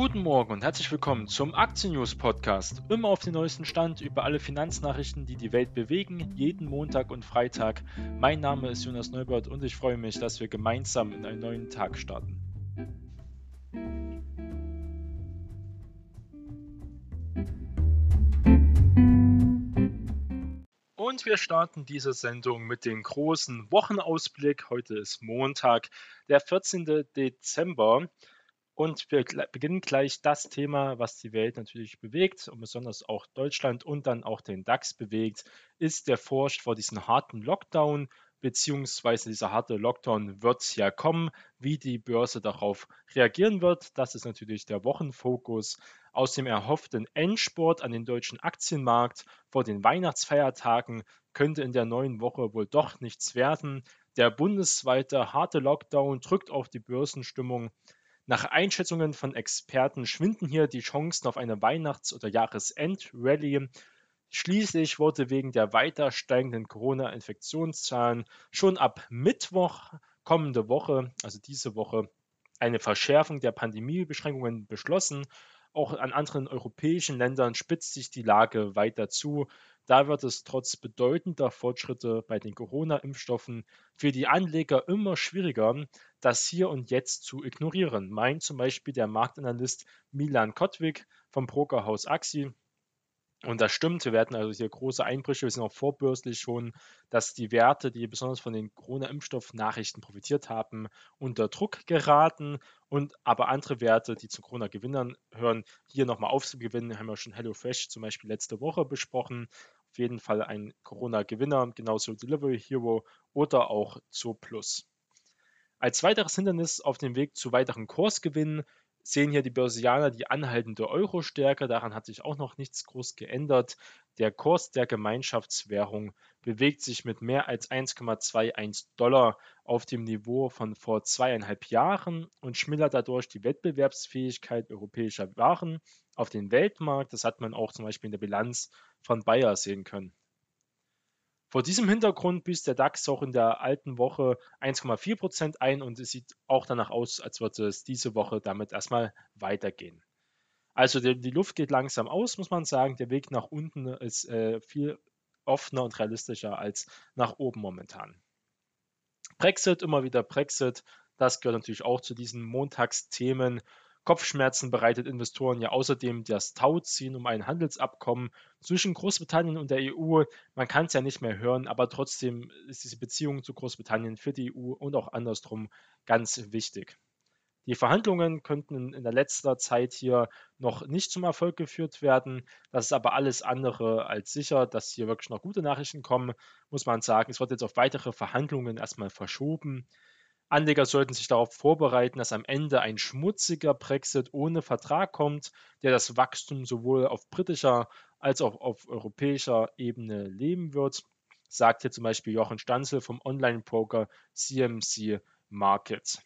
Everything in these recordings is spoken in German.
Guten Morgen und herzlich willkommen zum Aktien News Podcast. Immer auf den neuesten Stand über alle Finanznachrichten, die die Welt bewegen, jeden Montag und Freitag. Mein Name ist Jonas Neubert und ich freue mich, dass wir gemeinsam in einen neuen Tag starten. Und wir starten diese Sendung mit dem großen Wochenausblick. Heute ist Montag, der 14. Dezember. Und wir beginnen gleich das Thema, was die Welt natürlich bewegt und besonders auch Deutschland und dann auch den DAX bewegt, ist der Furcht vor diesem harten Lockdown, beziehungsweise dieser harte Lockdown wird ja kommen, wie die Börse darauf reagieren wird. Das ist natürlich der Wochenfokus aus dem erhofften Endsport an den deutschen Aktienmarkt vor den Weihnachtsfeiertagen könnte in der neuen Woche wohl doch nichts werden. Der bundesweite harte Lockdown drückt auf die Börsenstimmung. Nach Einschätzungen von Experten schwinden hier die Chancen auf eine Weihnachts- oder Jahresend-Rallye. Schließlich wurde wegen der weiter steigenden Corona-Infektionszahlen schon ab Mittwoch kommende Woche, also diese Woche, eine Verschärfung der Pandemiebeschränkungen beschlossen. Auch an anderen europäischen Ländern spitzt sich die Lage weiter zu. Da wird es trotz bedeutender Fortschritte bei den Corona-Impfstoffen für die Anleger immer schwieriger, das hier und jetzt zu ignorieren, meint zum Beispiel der Marktanalyst Milan Kotwig vom Brokerhaus Axi. Und das stimmt, wir werden also hier große Einbrüche, wir sind auch vorbörslich schon, dass die Werte, die besonders von den Corona-Impfstoff-Nachrichten profitiert haben, unter Druck geraten und aber andere Werte, die zu Corona-Gewinnern hören, hier nochmal aufzugewinnen, haben wir schon HelloFresh zum Beispiel letzte Woche besprochen. Auf jeden Fall ein Corona-Gewinner, genauso Delivery Hero oder auch Zooplus. Als weiteres Hindernis auf dem Weg zu weiteren Kursgewinnen sehen hier die Börsianer die anhaltende Euro-Stärke. Daran hat sich auch noch nichts groß geändert. Der Kurs der Gemeinschaftswährung bewegt sich mit mehr als 1,21 Dollar auf dem Niveau von vor zweieinhalb Jahren und schmillert dadurch die Wettbewerbsfähigkeit europäischer Waren auf den Weltmarkt. Das hat man auch zum Beispiel in der Bilanz von Bayer sehen können. Vor diesem Hintergrund büßt der DAX auch in der alten Woche 1,4% ein und es sieht auch danach aus, als würde es diese Woche damit erstmal weitergehen. Also die, die Luft geht langsam aus, muss man sagen. Der Weg nach unten ist äh, viel offener und realistischer als nach oben momentan. Brexit, immer wieder Brexit, das gehört natürlich auch zu diesen Montagsthemen. Kopfschmerzen bereitet Investoren ja außerdem das Tauziehen um ein Handelsabkommen zwischen Großbritannien und der EU. Man kann es ja nicht mehr hören, aber trotzdem ist diese Beziehung zu Großbritannien für die EU und auch andersrum ganz wichtig. Die Verhandlungen könnten in der letzter Zeit hier noch nicht zum Erfolg geführt werden. Das ist aber alles andere als sicher, dass hier wirklich noch gute Nachrichten kommen, muss man sagen. Es wird jetzt auf weitere Verhandlungen erstmal verschoben. Anleger sollten sich darauf vorbereiten, dass am Ende ein schmutziger Brexit ohne Vertrag kommt, der das Wachstum sowohl auf britischer als auch auf europäischer Ebene leben wird, sagt hier zum Beispiel Jochen Stanzel vom Online-Broker CMC Markets.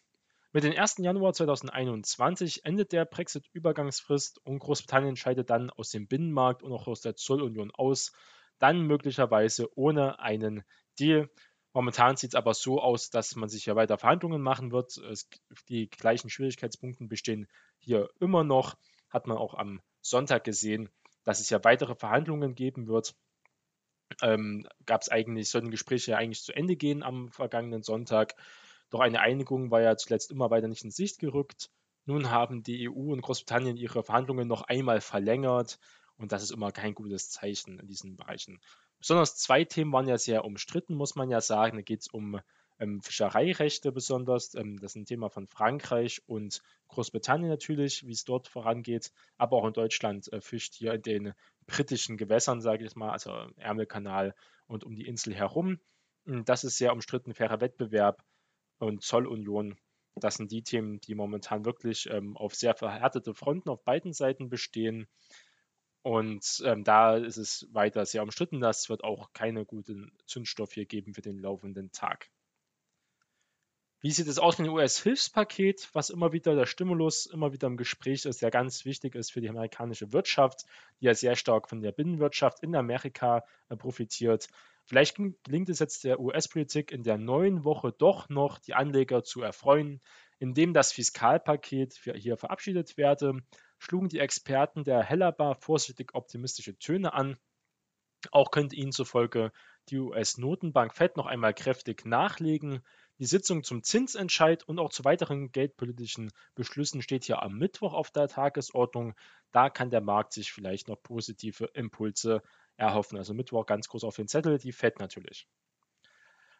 Mit dem 1. Januar 2021 endet der Brexit-Übergangsfrist und Großbritannien scheidet dann aus dem Binnenmarkt und auch aus der Zollunion aus, dann möglicherweise ohne einen Deal. Momentan sieht es aber so aus, dass man sich ja weiter Verhandlungen machen wird. Es, die gleichen Schwierigkeitspunkte bestehen hier immer noch. Hat man auch am Sonntag gesehen, dass es ja weitere Verhandlungen geben wird. Ähm, Gab es eigentlich, sollten Gespräche ja eigentlich zu Ende gehen am vergangenen Sonntag. Doch eine Einigung war ja zuletzt immer weiter nicht in Sicht gerückt. Nun haben die EU und Großbritannien ihre Verhandlungen noch einmal verlängert und das ist immer kein gutes Zeichen in diesen Bereichen. Besonders zwei Themen waren ja sehr umstritten, muss man ja sagen. Da geht es um ähm, Fischereirechte besonders. Ähm, das ist ein Thema von Frankreich und Großbritannien natürlich, wie es dort vorangeht. Aber auch in Deutschland äh, fischt hier in den britischen Gewässern, sage ich mal, also Ärmelkanal und um die Insel herum. Das ist sehr umstritten, fairer Wettbewerb und Zollunion. Das sind die Themen, die momentan wirklich ähm, auf sehr verhärtete Fronten auf beiden Seiten bestehen. Und ähm, da ist es weiter sehr umstritten. Das wird auch keine guten Zündstoff hier geben für den laufenden Tag. Wie sieht es aus mit dem US-Hilfspaket, was immer wieder der Stimulus immer wieder im Gespräch ist, der ganz wichtig ist für die amerikanische Wirtschaft, die ja sehr stark von der Binnenwirtschaft in Amerika äh, profitiert. Vielleicht gelingt es jetzt der US-Politik in der neuen Woche doch noch, die Anleger zu erfreuen, indem das Fiskalpaket hier verabschiedet werde. Schlugen die Experten der Hellerbar vorsichtig optimistische Töne an. Auch könnte ihnen zufolge die US-Notenbank Fed noch einmal kräftig nachlegen. Die Sitzung zum Zinsentscheid und auch zu weiteren geldpolitischen Beschlüssen steht hier am Mittwoch auf der Tagesordnung. Da kann der Markt sich vielleicht noch positive Impulse erhoffen. Also Mittwoch ganz groß auf den Zettel, die Fed natürlich.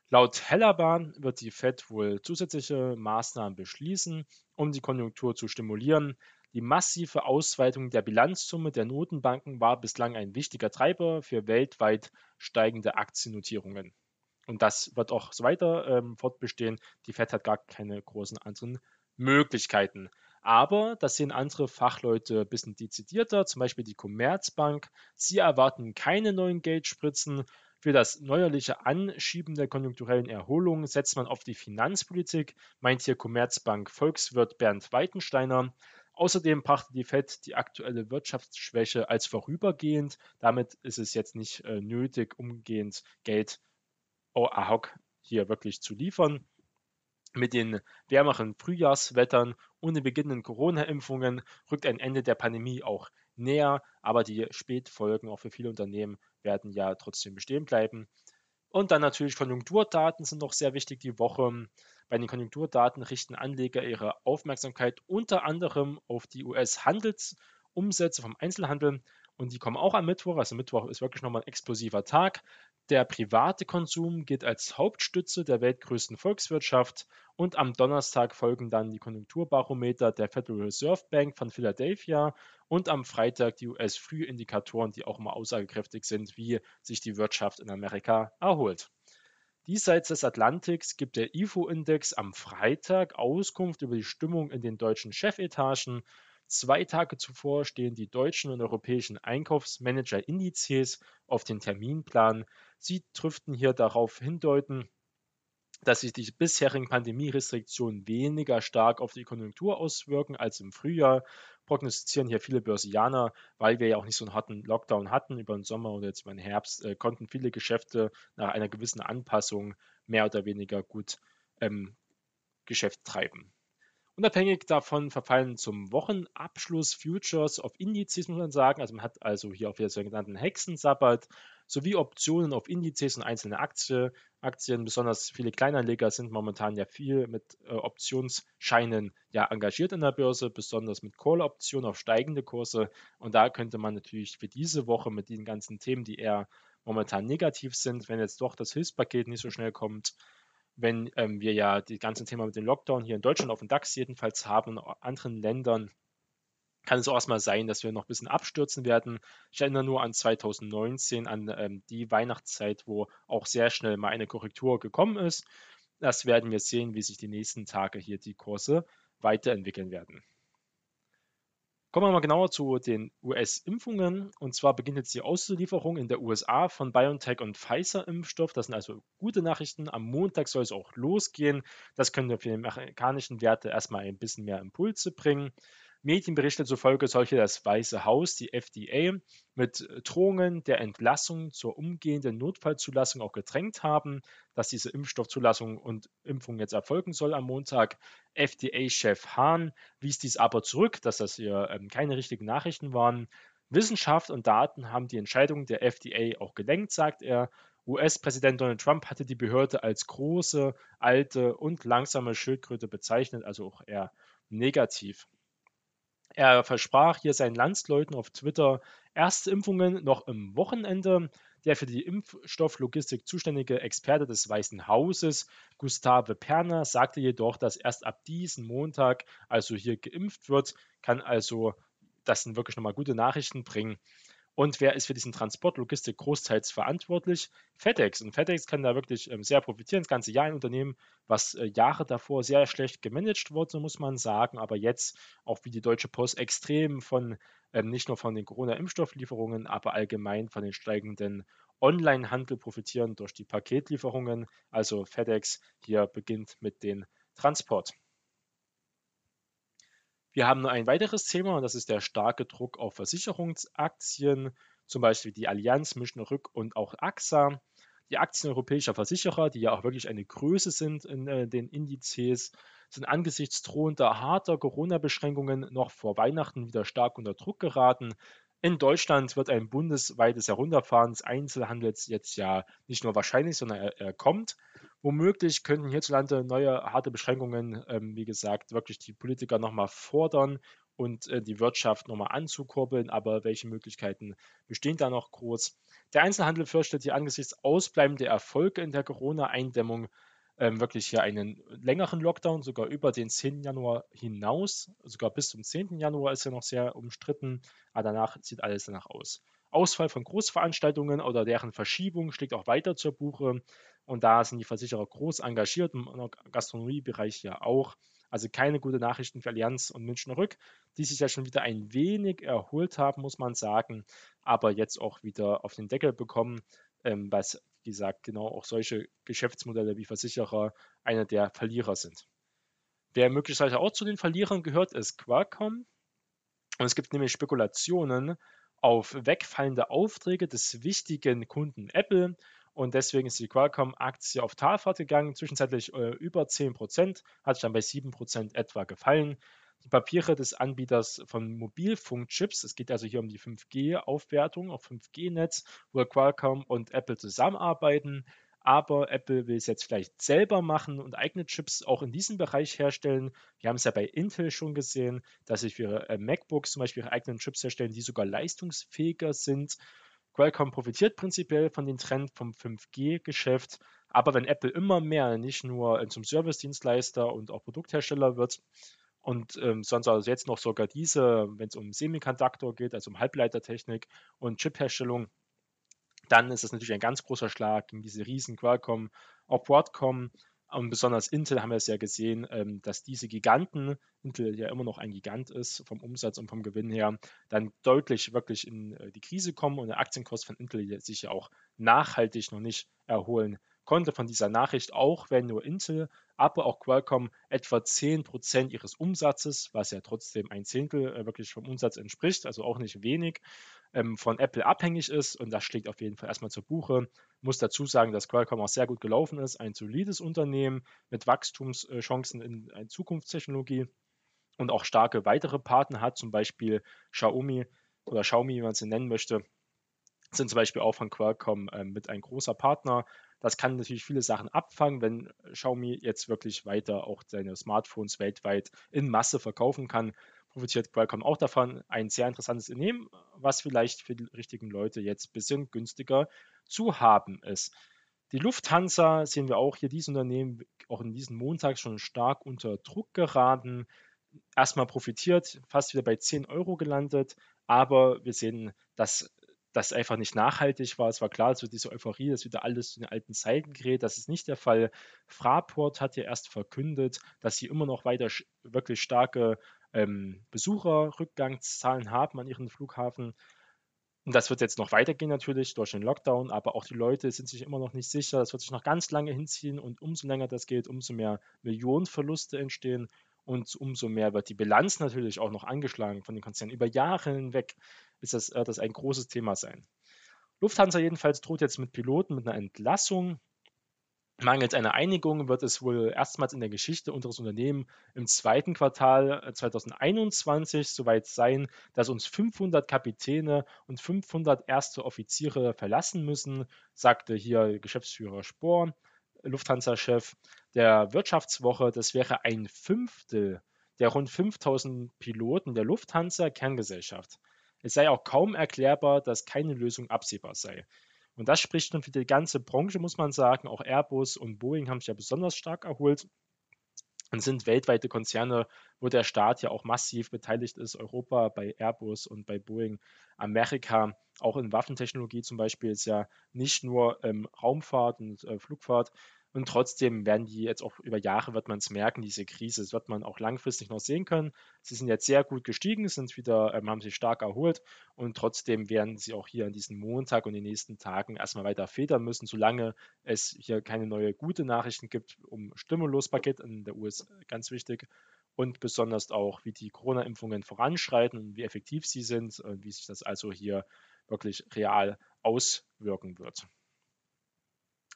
Laut Hellerbahn wird die Fed wohl zusätzliche Maßnahmen beschließen, um die Konjunktur zu stimulieren. Die massive Ausweitung der Bilanzsumme der Notenbanken war bislang ein wichtiger Treiber für weltweit steigende Aktiennotierungen. Und das wird auch so weiter ähm, fortbestehen. Die Fed hat gar keine großen anderen Möglichkeiten. Aber das sehen andere Fachleute ein bisschen dezidierter, zum Beispiel die Commerzbank. Sie erwarten keine neuen Geldspritzen. Für das neuerliche Anschieben der konjunkturellen Erholung setzt man auf die Finanzpolitik, meint hier Commerzbank Volkswirt Bernd Weitensteiner. Außerdem brachte die Fed die aktuelle Wirtschaftsschwäche als vorübergehend. Damit ist es jetzt nicht äh, nötig, umgehend Geld oh, ad hoc hier wirklich zu liefern. Mit den wärmeren Frühjahrswettern und den beginnenden Corona-Impfungen rückt ein Ende der Pandemie auch näher, aber die Spätfolgen auch für viele Unternehmen werden ja trotzdem bestehen bleiben. Und dann natürlich Konjunkturdaten sind noch sehr wichtig die Woche. Bei den Konjunkturdaten richten Anleger ihre Aufmerksamkeit unter anderem auf die US-Handelsumsätze vom Einzelhandel und die kommen auch am Mittwoch. Also Mittwoch ist wirklich nochmal ein explosiver Tag. Der private Konsum gilt als Hauptstütze der weltgrößten Volkswirtschaft und am Donnerstag folgen dann die Konjunkturbarometer der Federal Reserve Bank von Philadelphia und am Freitag die US-Frühindikatoren, die auch immer aussagekräftig sind, wie sich die Wirtschaft in Amerika erholt. Diesseits des Atlantiks gibt der IFO-Index am Freitag Auskunft über die Stimmung in den deutschen Chefetagen Zwei Tage zuvor stehen die deutschen und europäischen Einkaufsmanager-Indizes auf den Terminplan. Sie dürften hier darauf hindeuten, dass sich die bisherigen Pandemierestriktionen weniger stark auf die Konjunktur auswirken als im Frühjahr, prognostizieren hier viele Börsianer, weil wir ja auch nicht so einen harten Lockdown hatten über den Sommer oder jetzt über den Herbst, äh, konnten viele Geschäfte nach einer gewissen Anpassung mehr oder weniger gut ähm, Geschäft treiben. Unabhängig davon verfallen zum Wochenabschluss Futures auf Indizes, muss man sagen. Also man hat also hier auch wieder sogenannten Hexensabbat sowie Optionen auf Indizes und einzelne Aktie, Aktien. Besonders viele Kleinanleger sind momentan ja viel mit äh, Optionsscheinen ja engagiert in der Börse, besonders mit Call-Optionen auf steigende Kurse. Und da könnte man natürlich für diese Woche mit den ganzen Themen, die eher momentan negativ sind, wenn jetzt doch das Hilfspaket nicht so schnell kommt, wenn ähm, wir ja die ganzen Thema mit dem Lockdown hier in Deutschland auf dem DAX jedenfalls haben und anderen Ländern, kann es auch erstmal sein, dass wir noch ein bisschen abstürzen werden. Ich erinnere nur an 2019, an ähm, die Weihnachtszeit, wo auch sehr schnell mal eine Korrektur gekommen ist. Das werden wir sehen, wie sich die nächsten Tage hier die Kurse weiterentwickeln werden. Kommen wir mal genauer zu den US-Impfungen. Und zwar beginnt jetzt die Auslieferung in der USA von BioNTech und Pfizer-Impfstoff. Das sind also gute Nachrichten. Am Montag soll es auch losgehen. Das könnte für die amerikanischen Werte erstmal ein bisschen mehr Impulse bringen. Medienberichte zufolge soll hier das Weiße Haus, die FDA, mit Drohungen der Entlassung zur umgehenden Notfallzulassung auch gedrängt haben, dass diese Impfstoffzulassung und Impfung jetzt erfolgen soll am Montag. FDA-Chef Hahn wies dies aber zurück, dass das hier ähm, keine richtigen Nachrichten waren. Wissenschaft und Daten haben die Entscheidung der FDA auch gelenkt, sagt er. US-Präsident Donald Trump hatte die Behörde als große, alte und langsame Schildkröte bezeichnet, also auch eher negativ. Er versprach hier seinen Landsleuten auf Twitter erste Impfungen noch im Wochenende. Der für die Impfstofflogistik zuständige Experte des Weißen Hauses, Gustave Perner, sagte jedoch, dass erst ab diesem Montag also hier geimpft wird, kann also das sind wirklich nochmal gute Nachrichten bringen. Und wer ist für diesen Transport, Logistik großteils verantwortlich? FedEx. Und FedEx kann da wirklich ähm, sehr profitieren. Das ganze Jahr ein Unternehmen, was äh, Jahre davor sehr schlecht gemanagt wurde, muss man sagen, aber jetzt auch wie die Deutsche Post extrem von, ähm, nicht nur von den Corona-Impfstofflieferungen, aber allgemein von den steigenden Online-Handel profitieren durch die Paketlieferungen. Also FedEx hier beginnt mit dem Transport. Wir haben noch ein weiteres Thema und das ist der starke Druck auf Versicherungsaktien, zum Beispiel die Allianz, Münchner Rück und auch AXA. Die Aktien europäischer Versicherer, die ja auch wirklich eine Größe sind in äh, den Indizes, sind angesichts drohender harter Corona-Beschränkungen noch vor Weihnachten wieder stark unter Druck geraten. In Deutschland wird ein bundesweites Herunterfahren des Einzelhandels jetzt ja nicht nur wahrscheinlich, sondern er, er kommt. Womöglich könnten hierzulande neue harte Beschränkungen, ähm, wie gesagt, wirklich die Politiker nochmal fordern und äh, die Wirtschaft nochmal anzukurbeln. Aber welche Möglichkeiten bestehen da noch groß? Der Einzelhandel fürchtet hier angesichts ausbleibender Erfolge in der Corona-Eindämmung ähm, wirklich hier einen längeren Lockdown, sogar über den 10. Januar hinaus. Sogar bis zum 10. Januar ist ja noch sehr umstritten, aber danach sieht alles danach aus. Ausfall von Großveranstaltungen oder deren Verschiebung schlägt auch weiter zur Buche. Und da sind die Versicherer groß engagiert, im Gastronomiebereich ja auch. Also keine gute Nachrichten für Allianz und Münchner Rück, die sich ja schon wieder ein wenig erholt haben, muss man sagen, aber jetzt auch wieder auf den Deckel bekommen, ähm, was gesagt genau auch solche Geschäftsmodelle wie Versicherer einer der Verlierer sind. Wer möglicherweise auch zu den Verlierern gehört, ist Qualcomm. Und es gibt nämlich Spekulationen auf wegfallende Aufträge des wichtigen Kunden Apple. Und deswegen ist die Qualcomm-Aktie auf Talfahrt gegangen, zwischenzeitlich äh, über 10%, hat sich dann bei 7% etwa gefallen die Papiere des Anbieters von Mobilfunkchips. Es geht also hier um die 5G-Aufwertung auf 5G-Netz, wo Qualcomm und Apple zusammenarbeiten. Aber Apple will es jetzt vielleicht selber machen und eigene Chips auch in diesem Bereich herstellen. Wir haben es ja bei Intel schon gesehen, dass sie für ihre äh, MacBooks zum Beispiel ihre eigenen Chips herstellen, die sogar leistungsfähiger sind. Qualcomm profitiert prinzipiell von dem Trend vom 5G-Geschäft. Aber wenn Apple immer mehr nicht nur äh, zum Service-Dienstleister und auch Produkthersteller wird, und ähm, sonst also jetzt noch sogar diese, wenn es um Semiconductor geht, also um Halbleitertechnik und Chipherstellung, dann ist das natürlich ein ganz großer Schlag gegen diese riesen Qualcomm, auch Broadcom und besonders Intel haben wir es ja gesehen, ähm, dass diese Giganten, Intel ja immer noch ein Gigant ist vom Umsatz und vom Gewinn her, dann deutlich wirklich in äh, die Krise kommen und der Aktienkurs von Intel sich ja auch nachhaltig noch nicht erholen konnte. Von dieser Nachricht, auch wenn nur Intel, aber auch Qualcomm etwa 10% ihres Umsatzes, was ja trotzdem ein Zehntel äh, wirklich vom Umsatz entspricht, also auch nicht wenig, ähm, von Apple abhängig ist und das schlägt auf jeden Fall erstmal zur Buche. Muss dazu sagen, dass Qualcomm auch sehr gut gelaufen ist, ein solides Unternehmen mit Wachstumschancen in, in Zukunftstechnologie und auch starke weitere Partner hat, zum Beispiel Xiaomi oder Xiaomi, wie man sie nennen möchte, sind zum Beispiel auch von Qualcomm äh, mit ein großer Partner. Das kann natürlich viele Sachen abfangen, wenn Xiaomi jetzt wirklich weiter auch seine Smartphones weltweit in Masse verkaufen kann. Profitiert Qualcomm auch davon. Ein sehr interessantes Unternehmen, was vielleicht für die richtigen Leute jetzt ein bisschen günstiger zu haben ist. Die Lufthansa sehen wir auch hier, dieses Unternehmen auch in diesem Montag schon stark unter Druck geraten. Erstmal profitiert, fast wieder bei 10 Euro gelandet, aber wir sehen, dass das einfach nicht nachhaltig war. Es war klar, so diese Euphorie, dass wieder alles zu den alten Zeiten gerät. Das ist nicht der Fall. Fraport hat ja erst verkündet, dass sie immer noch weiter wirklich starke ähm, Besucherrückgangszahlen haben an ihren Flughafen. Und das wird jetzt noch weitergehen natürlich durch den Lockdown, aber auch die Leute sind sich immer noch nicht sicher. Das wird sich noch ganz lange hinziehen und umso länger das geht, umso mehr Millionenverluste entstehen und umso mehr wird die Bilanz natürlich auch noch angeschlagen von den Konzernen. Über Jahre hinweg ist das, äh, das ein großes Thema sein. Lufthansa jedenfalls droht jetzt mit Piloten mit einer Entlassung. Mangels einer Einigung wird es wohl erstmals in der Geschichte unseres Unternehmens im zweiten Quartal 2021 äh, soweit sein, dass uns 500 Kapitäne und 500 erste Offiziere verlassen müssen, sagte hier Geschäftsführer Spohr. Lufthansa-Chef der Wirtschaftswoche, das wäre ein Fünftel der rund 5000 Piloten der Lufthansa-Kerngesellschaft. Es sei auch kaum erklärbar, dass keine Lösung absehbar sei. Und das spricht nun für die ganze Branche, muss man sagen. Auch Airbus und Boeing haben sich ja besonders stark erholt und sind weltweite Konzerne, wo der Staat ja auch massiv beteiligt ist. Europa bei Airbus und bei Boeing, Amerika auch in Waffentechnologie zum Beispiel ist ja nicht nur ähm, Raumfahrt und äh, Flugfahrt, und trotzdem werden die jetzt auch über Jahre, wird man es merken, diese Krise, das wird man auch langfristig noch sehen können. Sie sind jetzt sehr gut gestiegen, sind wieder, ähm, haben sich stark erholt und trotzdem werden sie auch hier an diesem Montag und den nächsten Tagen erstmal weiter federn müssen, solange es hier keine neue gute Nachrichten gibt um Stimuluspaket in der US, ganz wichtig. Und besonders auch, wie die Corona-Impfungen voranschreiten und wie effektiv sie sind und wie sich das also hier wirklich real auswirken wird.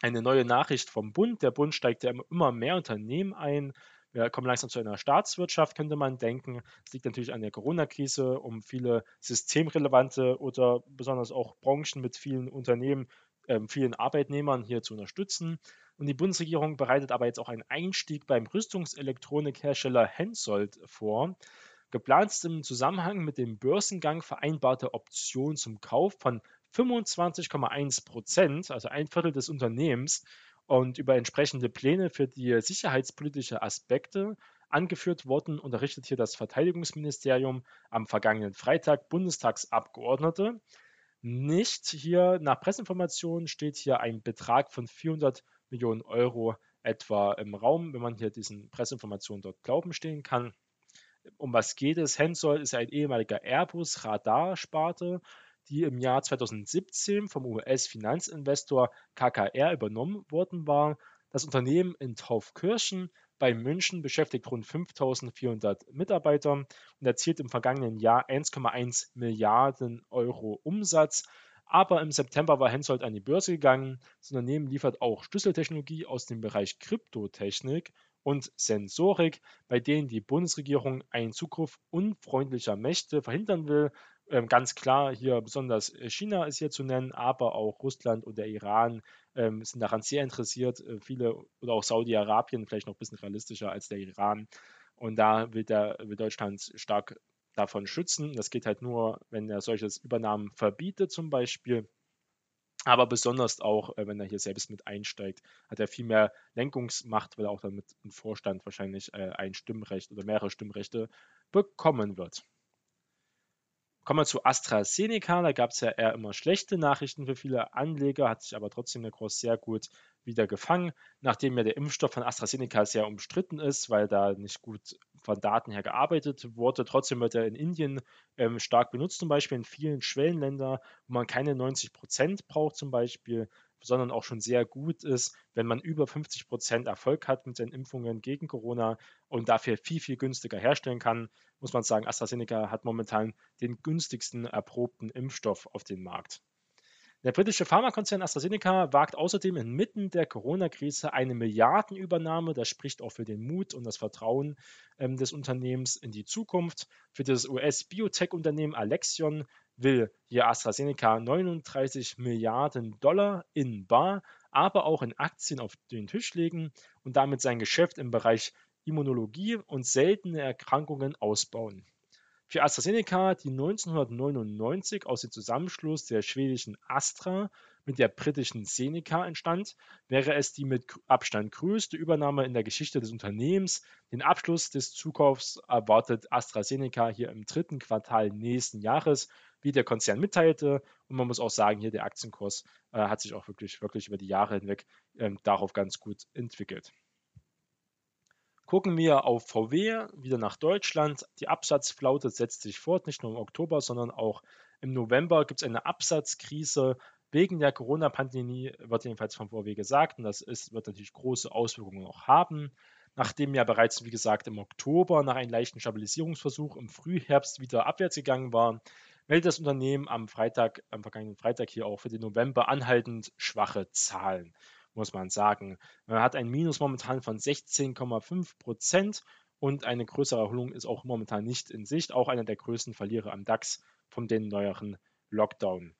Eine neue Nachricht vom Bund. Der Bund steigt ja immer mehr Unternehmen ein. Wir kommen langsam zu einer Staatswirtschaft, könnte man denken. Es liegt natürlich an der Corona-Krise, um viele systemrelevante oder besonders auch Branchen mit vielen Unternehmen, äh, vielen Arbeitnehmern hier zu unterstützen. Und die Bundesregierung bereitet aber jetzt auch einen Einstieg beim Rüstungselektronikhersteller Hensoldt vor. Geplant ist im Zusammenhang mit dem Börsengang vereinbarte Option zum Kauf von 25,1 Prozent, also ein Viertel des Unternehmens, und über entsprechende Pläne für die sicherheitspolitische Aspekte angeführt worden, unterrichtet hier das Verteidigungsministerium am vergangenen Freitag Bundestagsabgeordnete. Nicht hier nach Presseinformationen steht hier ein Betrag von 400 Millionen Euro etwa im Raum, wenn man hier diesen Presseinformationen dort glauben stehen kann. Um was geht es? Hensoldt ist ein ehemaliger Airbus-Radarsparte die im Jahr 2017 vom US-Finanzinvestor KKR übernommen worden war. Das Unternehmen in Taufkirchen bei München beschäftigt rund 5400 Mitarbeiter und erzielt im vergangenen Jahr 1,1 Milliarden Euro Umsatz. Aber im September war Hensoldt an die Börse gegangen. Das Unternehmen liefert auch Schlüsseltechnologie aus dem Bereich Kryptotechnik und Sensorik, bei denen die Bundesregierung einen Zugriff unfreundlicher Mächte verhindern will. Ähm, ganz klar, hier besonders äh, China ist hier zu nennen, aber auch Russland und der Iran ähm, sind daran sehr interessiert. Äh, viele oder auch Saudi-Arabien vielleicht noch ein bisschen realistischer als der Iran. Und da will, der, will Deutschland stark davon schützen. Das geht halt nur, wenn er solches Übernahmen verbietet, zum Beispiel. Aber besonders auch, äh, wenn er hier selbst mit einsteigt, hat er viel mehr Lenkungsmacht, weil er auch damit im Vorstand wahrscheinlich ein Stimmrecht oder mehrere Stimmrechte bekommen wird. Kommen wir zu AstraZeneca. Da gab es ja eher immer schlechte Nachrichten für viele Anleger, hat sich aber trotzdem der Kurs sehr gut wieder gefangen, nachdem ja der Impfstoff von AstraZeneca sehr umstritten ist, weil da nicht gut von Daten her gearbeitet wurde. Trotzdem wird er in Indien ähm, stark benutzt, zum Beispiel in vielen Schwellenländern, wo man keine 90 Prozent braucht, zum Beispiel sondern auch schon sehr gut ist, wenn man über 50 Prozent Erfolg hat mit seinen Impfungen gegen Corona und dafür viel, viel günstiger herstellen kann, muss man sagen, AstraZeneca hat momentan den günstigsten erprobten Impfstoff auf dem Markt. Der britische Pharmakonzern AstraZeneca wagt außerdem inmitten der Corona-Krise eine Milliardenübernahme. Das spricht auch für den Mut und das Vertrauen ähm, des Unternehmens in die Zukunft. Für das US-Biotech-Unternehmen Alexion will hier AstraZeneca 39 Milliarden Dollar in Bar, aber auch in Aktien auf den Tisch legen und damit sein Geschäft im Bereich Immunologie und seltene Erkrankungen ausbauen. Für AstraZeneca, die 1999 aus dem Zusammenschluss der schwedischen Astra mit der britischen Seneca entstand, wäre es die mit Abstand größte Übernahme in der Geschichte des Unternehmens. Den Abschluss des Zukaufs erwartet AstraZeneca hier im dritten Quartal nächsten Jahres wie der Konzern mitteilte. Und man muss auch sagen, hier der Aktienkurs äh, hat sich auch wirklich, wirklich über die Jahre hinweg ähm, darauf ganz gut entwickelt. Gucken wir auf VW wieder nach Deutschland. Die Absatzflaute setzt sich fort, nicht nur im Oktober, sondern auch im November gibt es eine Absatzkrise wegen der Corona-Pandemie, wird jedenfalls von VW gesagt. Und das ist, wird natürlich große Auswirkungen auch haben. Nachdem ja bereits, wie gesagt, im Oktober nach einem leichten Stabilisierungsversuch im Frühherbst wieder abwärts gegangen war, meldet das Unternehmen am Freitag, am vergangenen Freitag hier auch für den November anhaltend schwache Zahlen, muss man sagen. Man hat ein Minus momentan von 16,5 Prozent und eine größere Erholung ist auch momentan nicht in Sicht. Auch einer der größten Verlierer am DAX von den neueren Lockdown.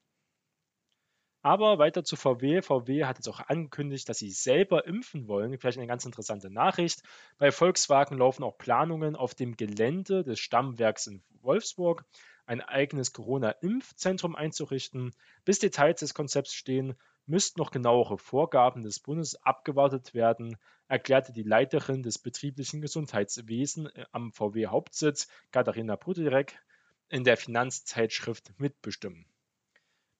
Aber weiter zu VW. VW hat jetzt auch angekündigt, dass sie selber impfen wollen. Vielleicht eine ganz interessante Nachricht. Bei Volkswagen laufen auch Planungen auf dem Gelände des Stammwerks in Wolfsburg ein eigenes Corona-Impfzentrum einzurichten. Bis Details des Konzepts stehen, müssten noch genauere Vorgaben des Bundes abgewartet werden, erklärte die Leiterin des betrieblichen Gesundheitswesens äh, am VW-Hauptsitz, Katharina Puderek, in der Finanzzeitschrift Mitbestimmen.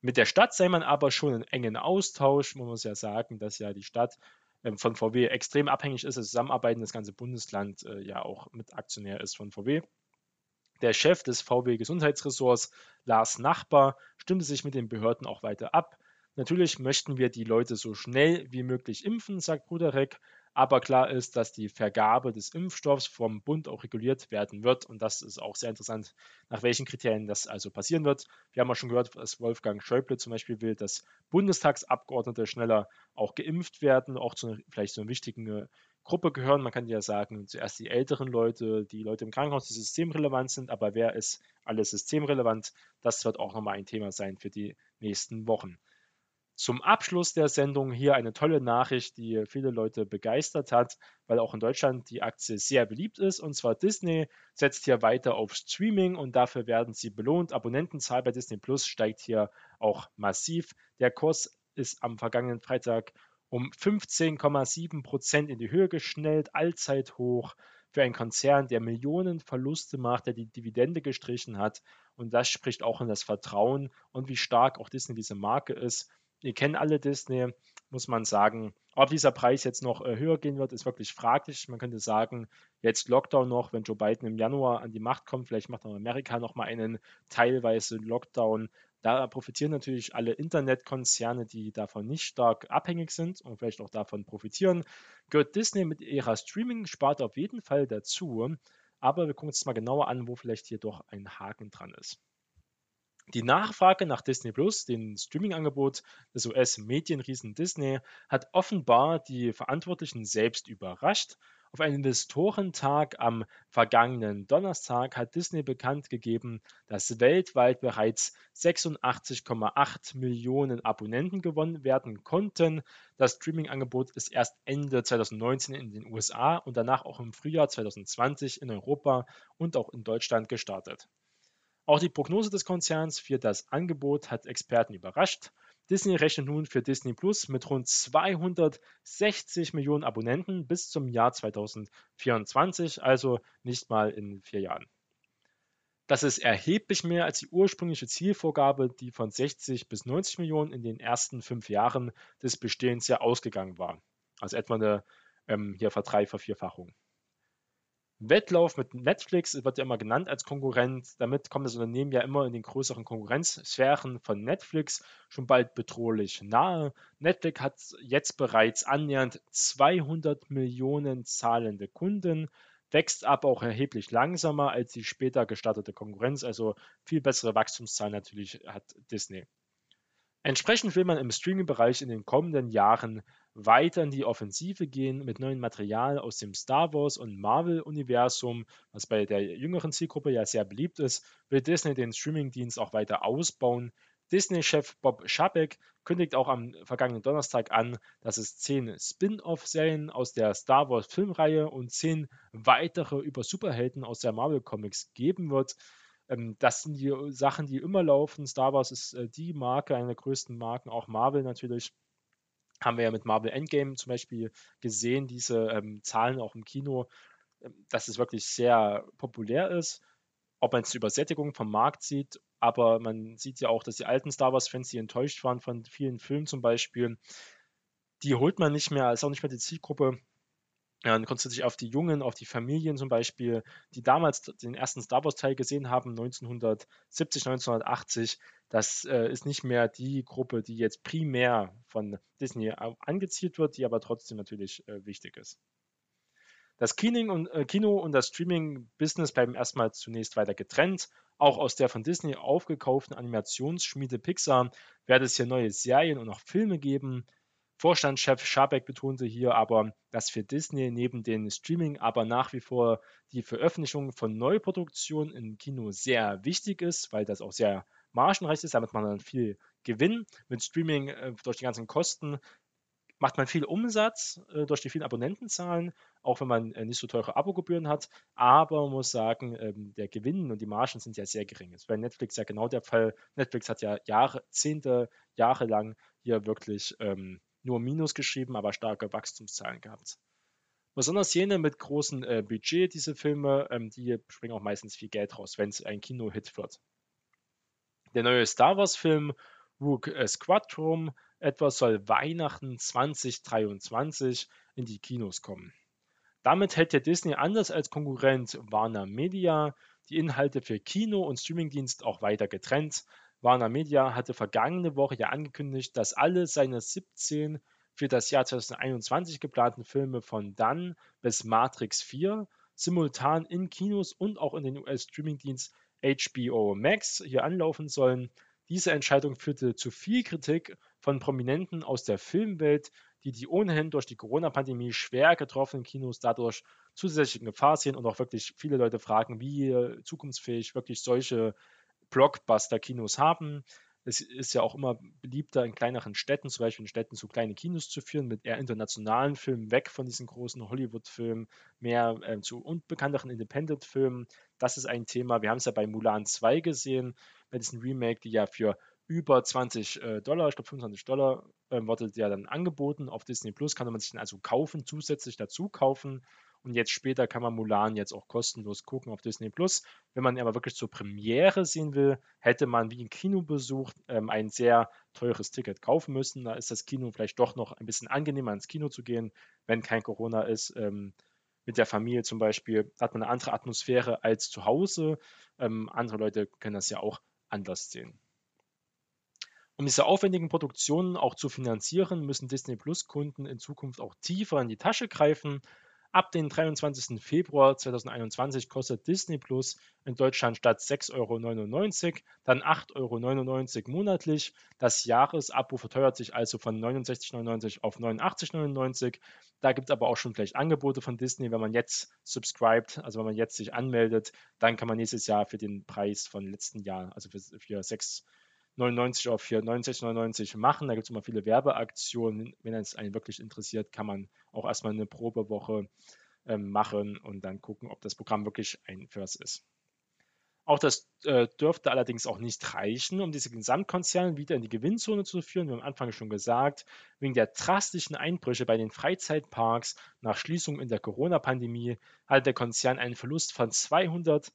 Mit der Stadt sei man aber schon in engen Austausch. Man muss ja sagen, dass ja die Stadt ähm, von VW extrem abhängig ist, das Zusammenarbeiten, das ganze Bundesland äh, ja auch mit Aktionär ist von VW. Der Chef des VW Gesundheitsressorts, Lars Nachbar, stimmte sich mit den Behörden auch weiter ab. Natürlich möchten wir die Leute so schnell wie möglich impfen, sagt Bruderek, Aber klar ist, dass die Vergabe des Impfstoffs vom Bund auch reguliert werden wird. Und das ist auch sehr interessant, nach welchen Kriterien das also passieren wird. Wir haben ja schon gehört, dass Wolfgang Schäuble zum Beispiel will, dass Bundestagsabgeordnete schneller auch geimpft werden, auch zu einer, vielleicht zu einer wichtigen äh, Gruppe gehören. Man kann ja sagen, zuerst die älteren Leute, die Leute im Krankenhaus, die systemrelevant sind, aber wer ist alles systemrelevant? Das wird auch nochmal ein Thema sein für die nächsten Wochen. Zum Abschluss der Sendung hier eine tolle Nachricht, die viele Leute begeistert hat, weil auch in Deutschland die Aktie sehr beliebt ist. Und zwar Disney setzt hier weiter auf Streaming und dafür werden sie belohnt. Abonnentenzahl bei Disney Plus steigt hier auch massiv. Der Kurs ist am vergangenen Freitag um 15,7 Prozent in die Höhe geschnellt, allzeit hoch für einen Konzern, der Millionen Verluste macht, der die Dividende gestrichen hat. Und das spricht auch in das Vertrauen und wie stark auch Disney diese Marke ist wir kennen alle Disney, muss man sagen. Ob dieser Preis jetzt noch äh, höher gehen wird, ist wirklich fraglich. Man könnte sagen, jetzt Lockdown noch, wenn Joe Biden im Januar an die Macht kommt, vielleicht macht auch Amerika noch mal einen teilweise Lockdown. Da profitieren natürlich alle Internetkonzerne, die davon nicht stark abhängig sind und vielleicht auch davon profitieren. Gehört Disney mit ihrer Streaming-Sparte auf jeden Fall dazu. Aber wir gucken uns mal genauer an, wo vielleicht hier doch ein Haken dran ist. Die Nachfrage nach Disney Plus, dem Streaming-Angebot des US-Medienriesen Disney, hat offenbar die Verantwortlichen selbst überrascht. Auf einem Investorentag am vergangenen Donnerstag hat Disney bekannt gegeben, dass weltweit bereits 86,8 Millionen Abonnenten gewonnen werden konnten. Das Streaming-Angebot ist erst Ende 2019 in den USA und danach auch im Frühjahr 2020 in Europa und auch in Deutschland gestartet. Auch die Prognose des Konzerns für das Angebot hat Experten überrascht. Disney rechnet nun für Disney Plus mit rund 260 Millionen Abonnenten bis zum Jahr 2024, also nicht mal in vier Jahren. Das ist erheblich mehr als die ursprüngliche Zielvorgabe, die von 60 bis 90 Millionen in den ersten fünf Jahren des Bestehens ja ausgegangen war. Also etwa eine ähm, hier Verdrei Vervierfachung. Wettlauf mit Netflix wird ja immer genannt als Konkurrent. Damit kommt das Unternehmen ja immer in den größeren Konkurrenzsphären von Netflix schon bald bedrohlich nahe. Netflix hat jetzt bereits annähernd 200 Millionen zahlende Kunden, wächst aber auch erheblich langsamer als die später gestartete Konkurrenz. Also viel bessere Wachstumszahlen natürlich hat Disney. Entsprechend will man im Streaming-Bereich in den kommenden Jahren weiter in die Offensive gehen mit neuem Material aus dem Star Wars und Marvel-Universum, was bei der jüngeren Zielgruppe ja sehr beliebt ist, will Disney den Streaming-Dienst auch weiter ausbauen. Disney-Chef Bob Chapek kündigt auch am vergangenen Donnerstag an, dass es zehn Spin-off-Serien aus der Star Wars-Filmreihe und zehn weitere über Superhelden aus der Marvel-Comics geben wird. Ähm, das sind die Sachen, die immer laufen. Star Wars ist äh, die Marke, eine der größten Marken, auch Marvel natürlich haben wir ja mit Marvel Endgame zum Beispiel gesehen, diese ähm, Zahlen auch im Kino, ähm, dass es wirklich sehr populär ist. Ob man es Übersättigung vom Markt sieht, aber man sieht ja auch, dass die alten Star Wars-Fans, die enttäuscht waren von vielen Filmen zum Beispiel, die holt man nicht mehr, ist auch nicht mehr die Zielgruppe. Ja, dann konntest du dich auf die Jungen, auf die Familien zum Beispiel, die damals den ersten Star Wars-Teil gesehen haben, 1970, 1980. Das äh, ist nicht mehr die Gruppe, die jetzt primär von Disney angezielt wird, die aber trotzdem natürlich äh, wichtig ist. Das Kino und, äh, Kino und das Streaming-Business bleiben erstmal zunächst weiter getrennt. Auch aus der von Disney aufgekauften Animationsschmiede Pixar wird es hier neue Serien und auch Filme geben. Vorstandschef Schabeck betonte hier aber, dass für Disney neben den Streaming aber nach wie vor die Veröffentlichung von Neuproduktionen im Kino sehr wichtig ist, weil das auch sehr margenreich ist, damit man dann viel Gewinn mit Streaming äh, durch die ganzen Kosten macht man viel Umsatz äh, durch die vielen Abonnentenzahlen, auch wenn man äh, nicht so teure Abogebühren hat. Aber man muss sagen, ähm, der Gewinn und die Margen sind ja sehr gering. Das ist bei Netflix ja genau der Fall. Netflix hat ja Jahre, Zehnte, Jahre lang hier wirklich ähm, nur Minus geschrieben, aber starke Wachstumszahlen gehabt. Besonders jene mit großem äh, Budget, diese Filme, ähm, die springen auch meistens viel Geld raus, wenn es ein Kino-Hit wird. Der neue Star Wars-Film Rook Squadron etwa soll Weihnachten 2023 in die Kinos kommen. Damit hält der Disney anders als Konkurrent Warner Media die Inhalte für Kino und Streamingdienst auch weiter getrennt. Warner Media hatte vergangene Woche ja angekündigt, dass alle seine 17 für das Jahr 2021 geplanten Filme von Dann bis Matrix 4 simultan in Kinos und auch in den US-Streamingdienst HBO Max hier anlaufen sollen. Diese Entscheidung führte zu viel Kritik von Prominenten aus der Filmwelt, die die ohnehin durch die Corona-Pandemie schwer getroffenen Kinos dadurch zusätzlich in Gefahr sehen und auch wirklich viele Leute fragen, wie zukunftsfähig wirklich solche Blockbuster-Kinos haben. Es ist ja auch immer beliebter in kleineren Städten, zum Beispiel in Städten, so kleine Kinos zu führen, mit eher internationalen Filmen, weg von diesen großen Hollywood-Filmen, mehr äh, zu unbekannteren Independent-Filmen. Das ist ein Thema. Wir haben es ja bei Mulan 2 gesehen, bei diesem Remake, die ja für über 20 äh, Dollar, ich glaube 25 Dollar, äh, wurde ja dann angeboten. Auf Disney Plus kann man sich dann also kaufen, zusätzlich dazu kaufen. Und jetzt später kann man Mulan jetzt auch kostenlos gucken auf Disney Plus. Wenn man aber wirklich zur Premiere sehen will, hätte man wie ein Kinobesuch ähm, ein sehr teures Ticket kaufen müssen. Da ist das Kino vielleicht doch noch ein bisschen angenehmer ins Kino zu gehen, wenn kein Corona ist. Ähm, mit der Familie zum Beispiel hat man eine andere Atmosphäre als zu Hause. Ähm, andere Leute können das ja auch anders sehen. Um diese aufwendigen Produktionen auch zu finanzieren, müssen Disney Plus Kunden in Zukunft auch tiefer in die Tasche greifen. Ab dem 23. Februar 2021 kostet Disney Plus in Deutschland statt 6,99 Euro dann 8,99 Euro monatlich. Das Jahresabo verteuert sich also von 69,99 auf 89,99. Da gibt es aber auch schon vielleicht Angebote von Disney. Wenn man jetzt subscribt, also wenn man jetzt sich anmeldet, dann kann man nächstes Jahr für den Preis von letzten Jahr, also für, für 6 99 auf 69,99 machen. Da gibt es immer viele Werbeaktionen. Wenn es einen wirklich interessiert, kann man auch erstmal eine Probewoche ähm, machen und dann gucken, ob das Programm wirklich ein First ist. Auch das äh, dürfte allerdings auch nicht reichen, um diese Gesamtkonzerne wieder in die Gewinnzone zu führen. Wir haben am Anfang schon gesagt, wegen der drastischen Einbrüche bei den Freizeitparks nach Schließung in der Corona-Pandemie hatte der Konzern einen Verlust von 200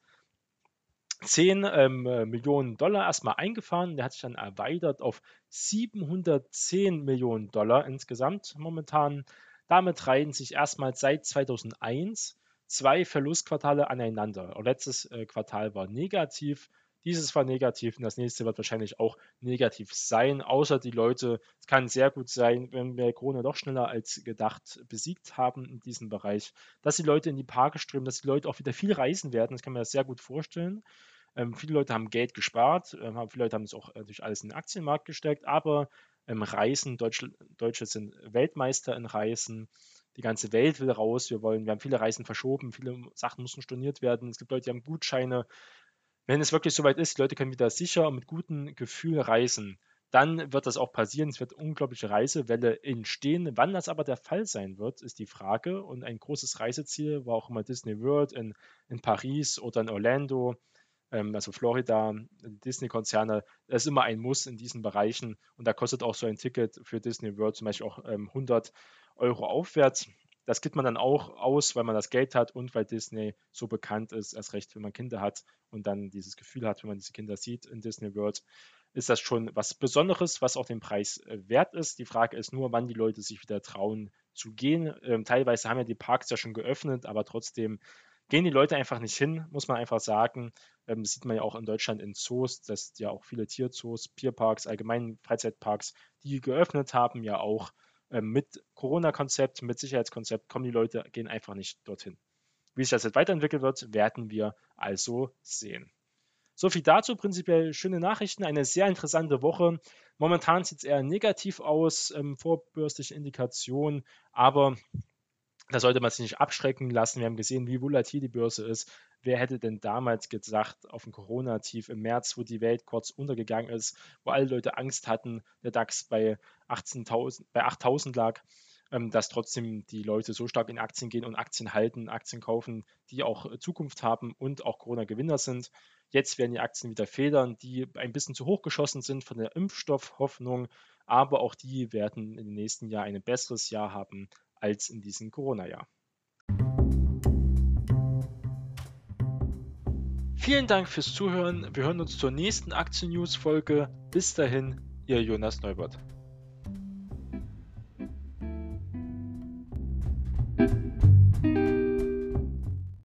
10 ähm, äh, Millionen Dollar erstmal eingefahren. Der hat sich dann erweitert auf 710 Millionen Dollar insgesamt momentan. Damit reihen sich erstmal seit 2001 zwei Verlustquartale aneinander. Letztes äh, Quartal war negativ, dieses war negativ und das nächste wird wahrscheinlich auch negativ sein, außer die Leute, es kann sehr gut sein, wenn wir Corona doch schneller als gedacht besiegt haben in diesem Bereich, dass die Leute in die Parke strömen, dass die Leute auch wieder viel reisen werden, das kann man das sehr gut vorstellen. Ähm, viele Leute haben Geld gespart, ähm, viele Leute haben es auch äh, durch alles in den Aktienmarkt gesteckt, aber ähm, Reisen, Deutsch, Deutsche sind Weltmeister in Reisen, die ganze Welt will raus, wir wollen, wir haben viele Reisen verschoben, viele Sachen müssen storniert werden, es gibt Leute, die haben Gutscheine. Wenn es wirklich soweit ist, die Leute können wieder sicher und mit gutem Gefühl reisen, dann wird das auch passieren. Es wird unglaubliche Reisewelle entstehen. Wann das aber der Fall sein wird, ist die Frage. Und ein großes Reiseziel war auch immer Disney World in, in Paris oder in Orlando ähm, also Florida, Disney-Konzerne, das ist immer ein Muss in diesen Bereichen und da kostet auch so ein Ticket für Disney World zum Beispiel auch ähm, 100 Euro aufwärts. Das gibt man dann auch aus, weil man das Geld hat und weil Disney so bekannt ist, erst recht, wenn man Kinder hat und dann dieses Gefühl hat, wenn man diese Kinder sieht in Disney World, ist das schon was Besonderes, was auch den Preis äh, wert ist. Die Frage ist nur, wann die Leute sich wieder trauen zu gehen. Ähm, teilweise haben ja die Parks ja schon geöffnet, aber trotzdem gehen die Leute einfach nicht hin, muss man einfach sagen. Ähm, das sieht man ja auch in Deutschland in Zoos, dass ja auch viele Tierzoos, Tierparks, allgemein Freizeitparks, die geöffnet haben, ja auch mit Corona-Konzept, mit Sicherheitskonzept, kommen die Leute, gehen einfach nicht dorthin. Wie sich das jetzt weiterentwickelt wird, werden wir also sehen. So viel dazu. Prinzipiell schöne Nachrichten, eine sehr interessante Woche. Momentan sieht es eher negativ aus, ähm, vorbürstliche Indikation, aber da sollte man sich nicht abschrecken lassen. Wir haben gesehen, wie volatil die Börse ist. Wer hätte denn damals gesagt, auf dem Corona-Tief im März, wo die Welt kurz untergegangen ist, wo alle Leute Angst hatten, der DAX bei 18.000, bei 8.000 lag, ähm, dass trotzdem die Leute so stark in Aktien gehen und Aktien halten, Aktien kaufen, die auch Zukunft haben und auch Corona-Gewinner sind. Jetzt werden die Aktien wieder federn, die ein bisschen zu hoch geschossen sind von der Impfstoffhoffnung, aber auch die werden im nächsten Jahr ein besseres Jahr haben als in diesem Corona-Jahr. Vielen Dank fürs Zuhören. Wir hören uns zur nächsten Aktien-News-Folge. Bis dahin, Ihr Jonas Neubert.